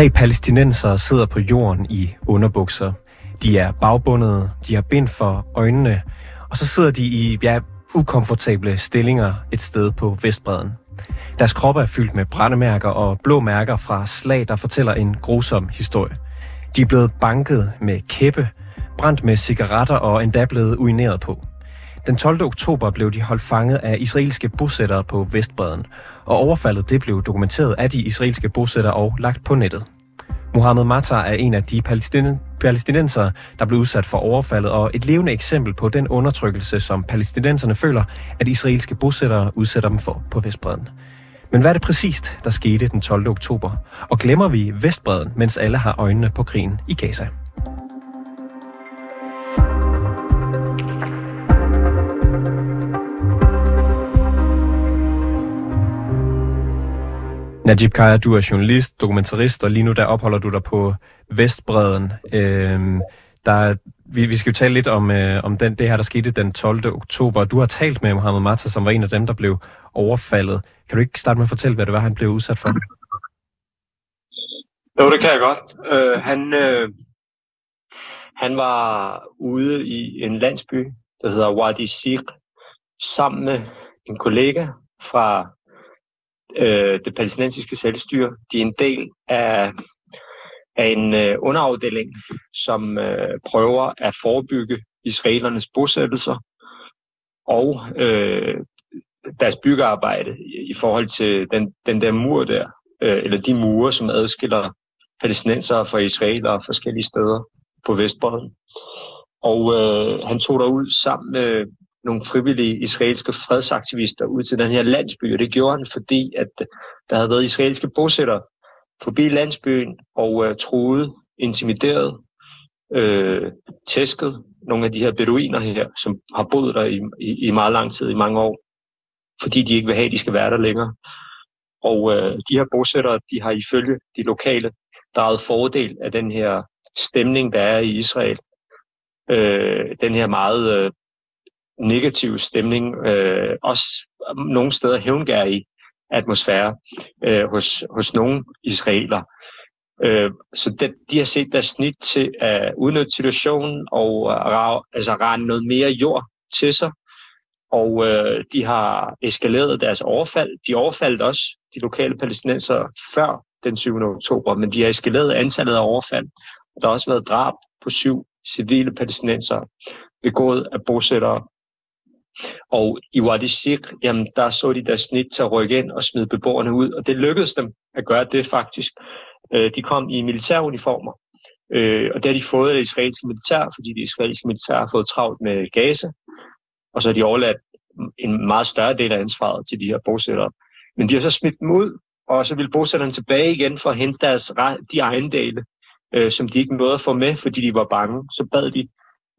Tre palæstinensere sidder på jorden i underbukser. De er bagbundede, de har bind for øjnene, og så sidder de i ja, ukomfortable stillinger et sted på Vestbreden. Deres kroppe er fyldt med brændemærker og blå mærker fra slag, der fortæller en grusom historie. De er blevet banket med kæppe, brændt med cigaretter og endda blevet urineret på. Den 12. oktober blev de holdt fanget af israelske bosættere på Vestbreden, og overfaldet det blev dokumenteret af de israelske bosættere og lagt på nettet. Mohammed Matar er en af de palæstinenser, der blev udsat for overfaldet, og et levende eksempel på den undertrykkelse, som palæstinenserne føler, at israelske bosættere udsætter dem for på Vestbreden. Men hvad er det præcist, der skete den 12. oktober? Og glemmer vi Vestbreden, mens alle har øjnene på krigen i Gaza? Najib Kaya, du er journalist, dokumentarist, og lige nu der opholder du dig på Vestbreden. Øhm, der, vi, vi skal jo tale lidt om, øh, om den, det her, der skete den 12. oktober. Du har talt med Mohammed Mata, som var en af dem, der blev overfaldet. Kan du ikke starte med at fortælle, hvad det var, han blev udsat for? Jo, det kan jeg godt. Øh, han, øh, han var ude i en landsby, der hedder Wadi Sir, sammen med en kollega fra øh, det palæstinensiske selvstyre. De er en del af, af en øh, underafdeling, som øh, prøver at forebygge israelernes bosættelser og øh, deres byggearbejde i, i forhold til den, den der mur der, øh, eller de mure, som adskiller palæstinensere fra israelere forskellige steder på Vestbredden. Og øh, han tog derud sammen med nogle frivillige israelske fredsaktivister ud til den her landsby, og det gjorde han, fordi at der havde været israelske bosættere forbi landsbyen og øh, uh, troede, intimideret, øh, tæsket nogle af de her beduiner her, som har boet der i, i, i meget lang tid, i mange år, fordi de ikke vil have, at de skal være der længere. Og øh, de her bosættere, de har ifølge de lokale draget fordel af den her stemning, der er i Israel. Øh, den her meget øh, negativ stemning, øh, også nogle steder hævngærig atmosfære øh, hos, hos nogle israeler. Øh, så det, de har set deres snit til at udnytte situationen og øh, altså rende noget mere jord til sig. Og øh, de har eskaleret deres overfald. De overfaldt også de lokale palæstinenser før den 7. oktober, men de har eskaleret antallet af overfald. Der har også været drab på syv civile palæstinenser begået af bosættere og i Wadi Sik, jamen, der så de deres snit til at rykke ind og smide beboerne ud, og det lykkedes dem at gøre det faktisk. Øh, de kom i militæruniformer, øh, og det har de fået af det israelske militær, fordi det israelske militær har fået travlt med Gaza, og så har de overladt en meget større del af ansvaret til de her bosættere. Men de har så smidt dem ud, og så vil bosætterne tilbage igen for at hente deres, de ejendele, øh, som de ikke nåede at få med, fordi de var bange. Så bad de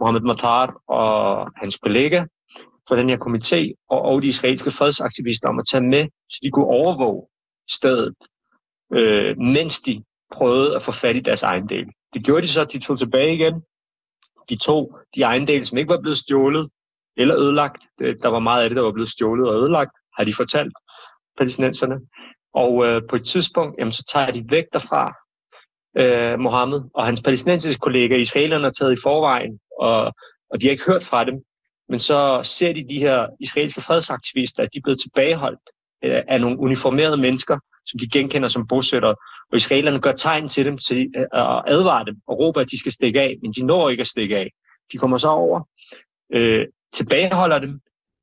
Mohammed Matar og hans kollega for den her komité og, og de israelske fredsaktivister om at tage med, så de kunne overvåge stedet, øh, mens de prøvede at få fat i deres ejendel. Det gjorde de så, de tog tilbage igen. De tog de ejendele, som ikke var blevet stjålet eller ødelagt. Der var meget af det, der var blevet stjålet og ødelagt, har de fortalt palæstinenserne. Og øh, på et tidspunkt, jamen, så tager de væk derfra, øh, Mohammed og hans palæstinensiske kollega, israelerne er taget i forvejen, og, og de har ikke hørt fra dem. Men så ser de de her israelske fredsaktivister, at de er blevet tilbageholdt øh, af nogle uniformerede mennesker, som de genkender som bosættere. Og israelerne gør tegn til dem til øh, at advare dem og råber, at de skal stikke af, men de når ikke at stikke af. De kommer så over, øh, tilbageholder dem.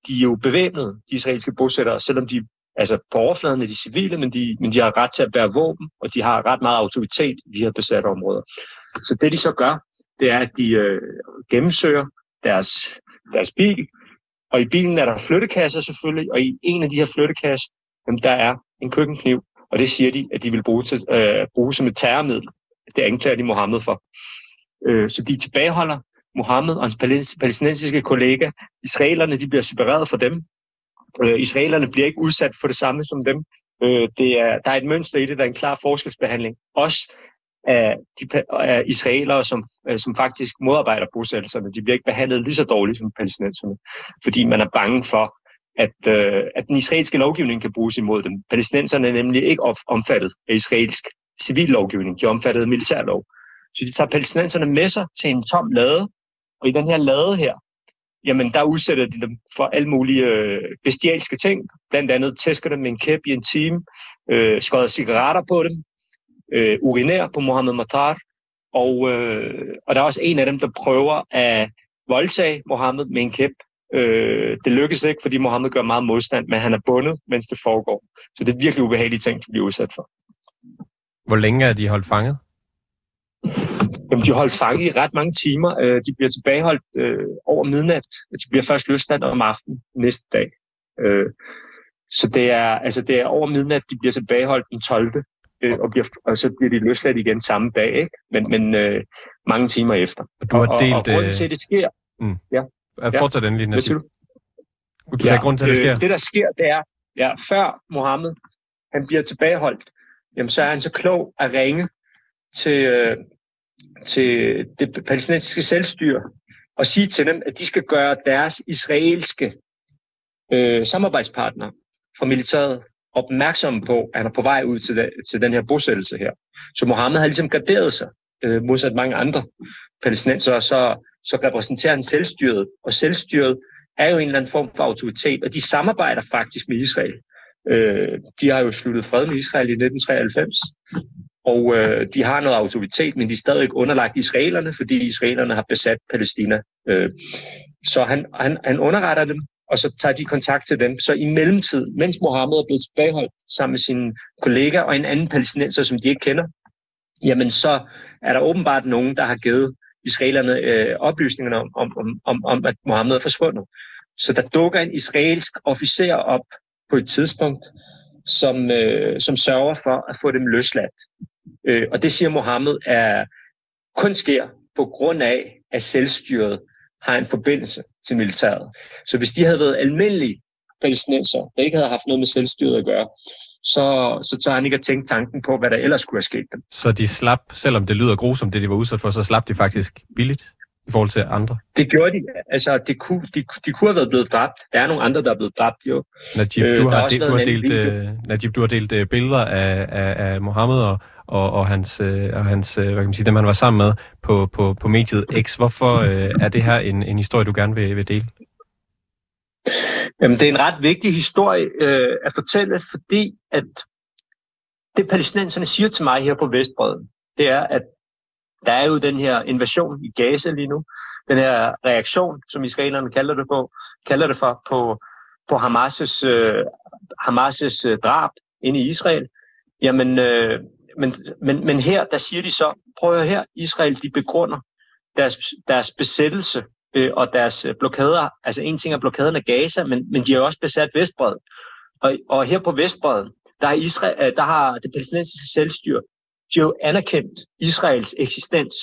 De er jo bevæbnede, de israelske bosættere, selvom de altså på overfladen er de civile, men de, men de har ret til at bære våben, og de har ret meget autoritet i de her besatte områder. Så det de så gør, det er, at de øh, gennemsøger deres deres bil, og i bilen er der flyttekasser selvfølgelig, og i en af de her flyttekasser, jamen, der er en køkkenkniv, og det siger de, at de vil bruge, til, øh, bruge som et terrormiddel. Det anklager de Mohammed for. Øh, så de tilbageholder Mohammed og hans palæstinensiske kollega. Israelerne de bliver separeret fra dem. Øh, israelerne bliver ikke udsat for det samme som dem. Øh, det er, der er et mønster i det, der er en klar forskelsbehandling. Også af, de, af israelere, som, øh, som faktisk modarbejder bosættelserne. De bliver ikke behandlet lige så dårligt som palæstinenserne, fordi man er bange for, at, øh, at den israelske lovgivning kan bruges imod dem. Palæstinenserne er nemlig ikke omfattet af israelsk civil lovgivning. De omfattede militærlov. Så de tager palæstinenserne med sig til en tom lade, og i den her lade her, jamen der udsætter de dem for alle mulige øh, bestialske ting. Blandt andet tæsker dem med en kæp i en time, øh, skodder cigaretter på dem, øh, urinær på Mohammed Matar, og, øh, og der er også en af dem, der prøver at voldtage Mohammed med en kæp. Øh, det lykkes ikke, fordi Mohammed gør meget modstand, men han er bundet, mens det foregår. Så det er virkelig ubehagelige ting, de bliver udsat for. Hvor længe er de holdt fanget? Jamen, de er holdt fanget i ret mange timer. Øh, de bliver tilbageholdt øh, over midnat. De bliver først løsladt om aftenen næste dag. Øh, så det er, altså, det er over midnat, de bliver tilbageholdt den 12. Øh, og, bliver, og så bliver de løsladt igen samme dag, ikke? men, men øh, mange timer efter. Og du har delt... Og, og, og grunden til, at det sker... Mm. Ja. Fortsæt ja. endelig, Nasib. Du? Sagde ja, grund til, at det sker. Øh, det, der sker, det er, ja, før Mohammed han bliver tilbageholdt, jamen, så er han så klog at ringe til, øh, til det palæstinensiske selvstyre og sige til dem, at de skal gøre deres israelske øh, samarbejdspartnere fra militæret opmærksomme på, at han er på vej ud til, det, til den her bosættelse her. Så Mohammed har ligesom garderet sig, øh, modsat mange andre palæstinenser, så, så repræsenterer han selvstyret, og selvstyret er jo en eller anden form for autoritet, og de samarbejder faktisk med Israel. Øh, de har jo sluttet fred med Israel i 1993, og øh, de har noget autoritet, men de er stadig underlagt israelerne, fordi israelerne har besat Palæstina. Øh, så han, han, han underretter dem, og så tager de kontakt til dem. Så i mellemtid, mens Mohammed er blevet tilbageholdt sammen med sine kollegaer og en anden palæstinenser, som de ikke kender, jamen så er der åbenbart nogen, der har givet israelerne øh, oplysningerne om, om, om, om, at Mohammed er forsvundet. Så der dukker en israelsk officer op på et tidspunkt, som, øh, som sørger for at få dem løsladt. Øh, og det siger Mohammed er kun sker på grund af, at selvstyret har en forbindelse til militæret. Så hvis de havde været almindelige palæstinenser, der ikke havde haft noget med selvstyret at gøre, så, så tør han ikke at tænke tanken på, hvad der ellers kunne have sket dem. Så de slap, selvom det lyder grusomt, det de var udsat for, så slap de faktisk billigt i forhold til andre? Det gjorde de. Altså, det kunne, de, de kunne have været blevet dræbt. Der er nogle andre, der er blevet dræbt, jo. Najib, du, øh, har, del, du, har delt, uh, Najib, du har delt uh, billeder af, af, af Mohammed og, og, og hans, øh, og hans øh, hvad kan man sige, dem han var sammen med på, på, på mediet X. Hvorfor øh, er det her en, en historie, du gerne vil, vil dele? Jamen, det er en ret vigtig historie øh, at fortælle, fordi at det palæstinenserne siger til mig her på Vestbreden, det er, at der er jo den her invasion i Gaza lige nu, den her reaktion, som israelerne kalder det, på, kalder det for, på, på Hamas' øh, Hamas' øh, drab inde i Israel. Jamen, øh, men, men, men her, der siger de så, prøv at her, Israel, de begrunder deres, deres besættelse øh, og deres øh, blokader. Altså en ting er blokaden af Gaza, men, men de har også besat Vestbredden. Og, og her på Vestbredden, der har, Israel, øh, der har det palæstinensiske selvstyre de har jo anerkendt Israels eksistens,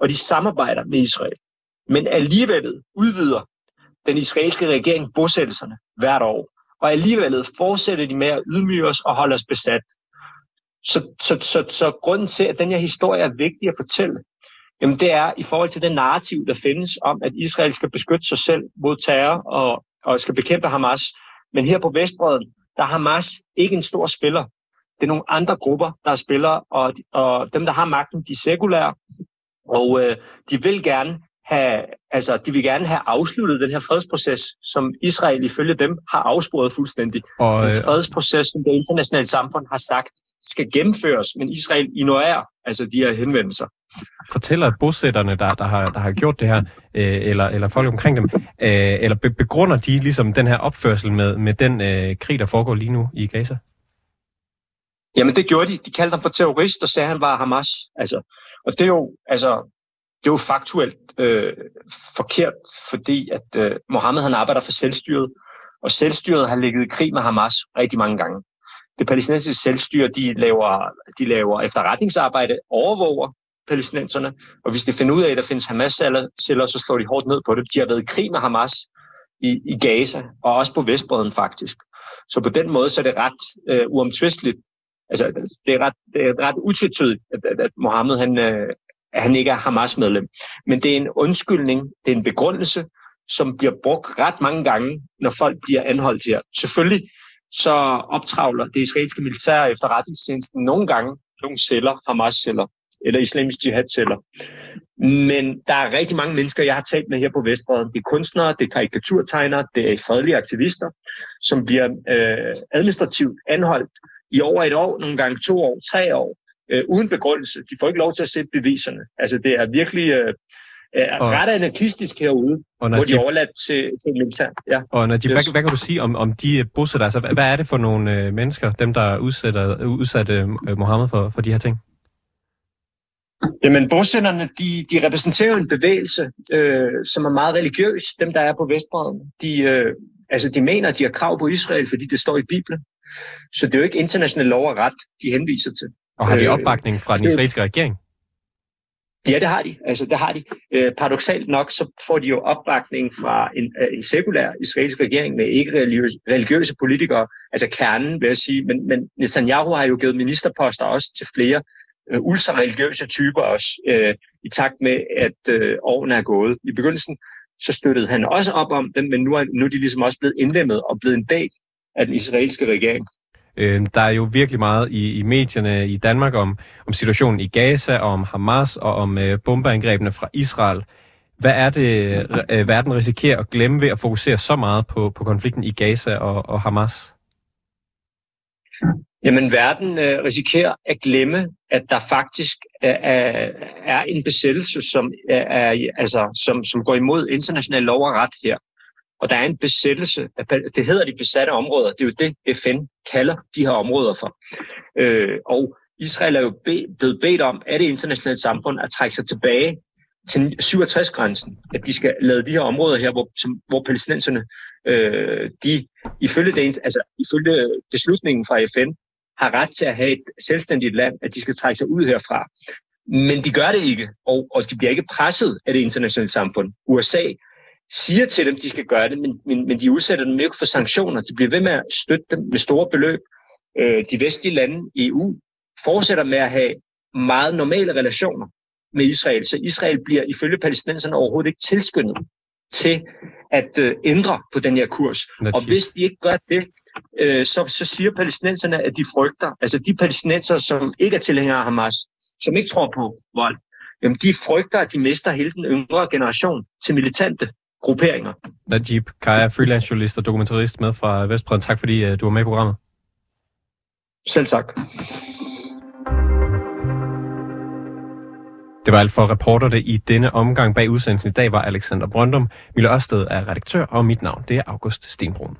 og de samarbejder med Israel. Men alligevel udvider den israelske regering bosættelserne hvert år, og alligevel fortsætter de med at ydmyge os og holde os besat. Så, så, så, så grunden til, at den her historie er vigtig at fortælle, jamen det er i forhold til den narrativ, der findes om, at Israel skal beskytte sig selv mod terror og, og skal bekæmpe Hamas. Men her på Vestbreden, der er Hamas ikke en stor spiller. Det er nogle andre grupper, der er spillere, og, og dem, der har magten, de er sekulære, og øh, de vil gerne have, altså, de vil gerne have afsluttet den her fredsproces, som Israel ifølge dem har afsporet fuldstændig. Og, øh, en fredsproces, som det internationale samfund har sagt, skal gennemføres, men Israel ignorerer altså de her henvendelser. Fortæller bosætterne, der, der, har, der har gjort det her, øh, eller, eller folk omkring dem, øh, eller begrunder de ligesom den her opførsel med, med den øh, krig, der foregår lige nu i Gaza? Jamen det gjorde de. De kaldte ham for terrorist og sagde, at han var Hamas. Altså, og det er jo, altså, det er jo faktuelt øh, forkert, fordi at øh, Mohammed han arbejder for selvstyret, og selvstyret har ligget i krig med Hamas rigtig mange gange. Det palæstinensiske selvstyre, de laver, de laver efterretningsarbejde, overvåger palæstinenserne, og hvis de finder ud af, at der findes Hamas-celler, så slår de hårdt ned på det. De har været i krig med Hamas i, i Gaza, og også på Vestbreden faktisk. Så på den måde så er det ret øh, uomtvisteligt, altså, det er ret, det er ret utvetydigt, at, at, at Mohammed han, øh, han ikke er Hamas-medlem. Men det er en undskyldning, det er en begrundelse, som bliver brugt ret mange gange, når folk bliver anholdt her. Selvfølgelig så optravler det israelske militær efterretningstjenesten nogle gange nogle celler, Hamas-celler, eller islamisk jihad-celler. Men der er rigtig mange mennesker, jeg har talt med her på Vestbreden. Det er kunstnere, det er karikaturtegnere, det er fredelige aktivister, som bliver øh, administrativt anholdt i over et år, nogle gange to år, tre år, øh, uden begrundelse. De får ikke lov til at se beviserne. Altså det er virkelig øh, og, ret anarkistisk herude, og hvor de er overladt til, til militær. Ja. Og Najib, yes. hvad, hvad kan du sige om, om de bosætter? Altså, hvad, hvad er det for nogle øh, mennesker, dem der udsætter, udsatte øh, Mohammed for, for de her ting? Jamen, bosætterne, de, de repræsenterer en bevægelse, øh, som er meget religiøs. Dem, der er på Vestbredden, de, øh, altså, de mener, at de har krav på Israel, fordi det står i Bibelen. Så det er jo ikke international lov og ret, de henviser til. Og har de øh, opbakning fra den israelske regering? Ja, det har de. Altså, det har de. Øh, paradoxalt nok, så får de jo opbakning fra en, øh, en sekulær israelsk regering med ikke religiøse, religiøse politikere, altså kernen, vil jeg sige. Men, men Netanyahu har jo givet ministerposter også til flere øh, ultra-religiøse typer også, øh, i takt med, at øh, årene er gået. I begyndelsen så støttede han også op om dem, men nu er, nu er de ligesom også blevet indlemmet og blevet en del af den israelske regering. Øh, der er jo virkelig meget i, i medierne i Danmark om, om situationen i Gaza, og om Hamas og om øh, bombeangrebene fra Israel. Hvad er det, øh, øh, verden risikerer at glemme ved at fokusere så meget på, på konflikten i Gaza og, og Hamas? Jamen, verden øh, risikerer at glemme, at der faktisk øh, er, er en besættelse, som, øh, er, altså, som, som går imod international lov og ret her. Og der er en besættelse, det hedder de besatte områder, det er jo det, FN kalder de her områder for. Øh, og Israel er jo be, blevet bedt om af det internationale samfund at trække sig tilbage til 67-grænsen, at de skal lade de her områder her, hvor, som, hvor palæstinenserne, øh, de ifølge, det, altså, ifølge beslutningen fra FN, har ret til at have et selvstændigt land, at de skal trække sig ud herfra. Men de gør det ikke, og, og de bliver ikke presset af det internationale samfund. USA siger til dem, de skal gøre det, men, men, men de udsætter dem ikke for sanktioner. De bliver ved med at støtte dem med store beløb. Øh, de vestlige lande i EU fortsætter med at have meget normale relationer med Israel, så Israel bliver ifølge palæstinenserne overhovedet ikke tilskyndet til at øh, ændre på den her kurs. Og hvis de ikke gør det, øh, så, så siger palæstinenserne, at de frygter, altså de palæstinenser, som ikke er tilhængere af Hamas, som ikke tror på vold, jamen de frygter, at de mister hele den yngre generation til militante grupperinger. Najib Kaya, freelance journalist og dokumentarist med fra Vestbreden. Tak fordi uh, du var med i programmet. Selv tak. Det var alt for reporterne i denne omgang. Bag udsendelsen i dag var Alexander Brøndum. Mille Ørsted er redaktør, og mit navn det er August Stenbrun.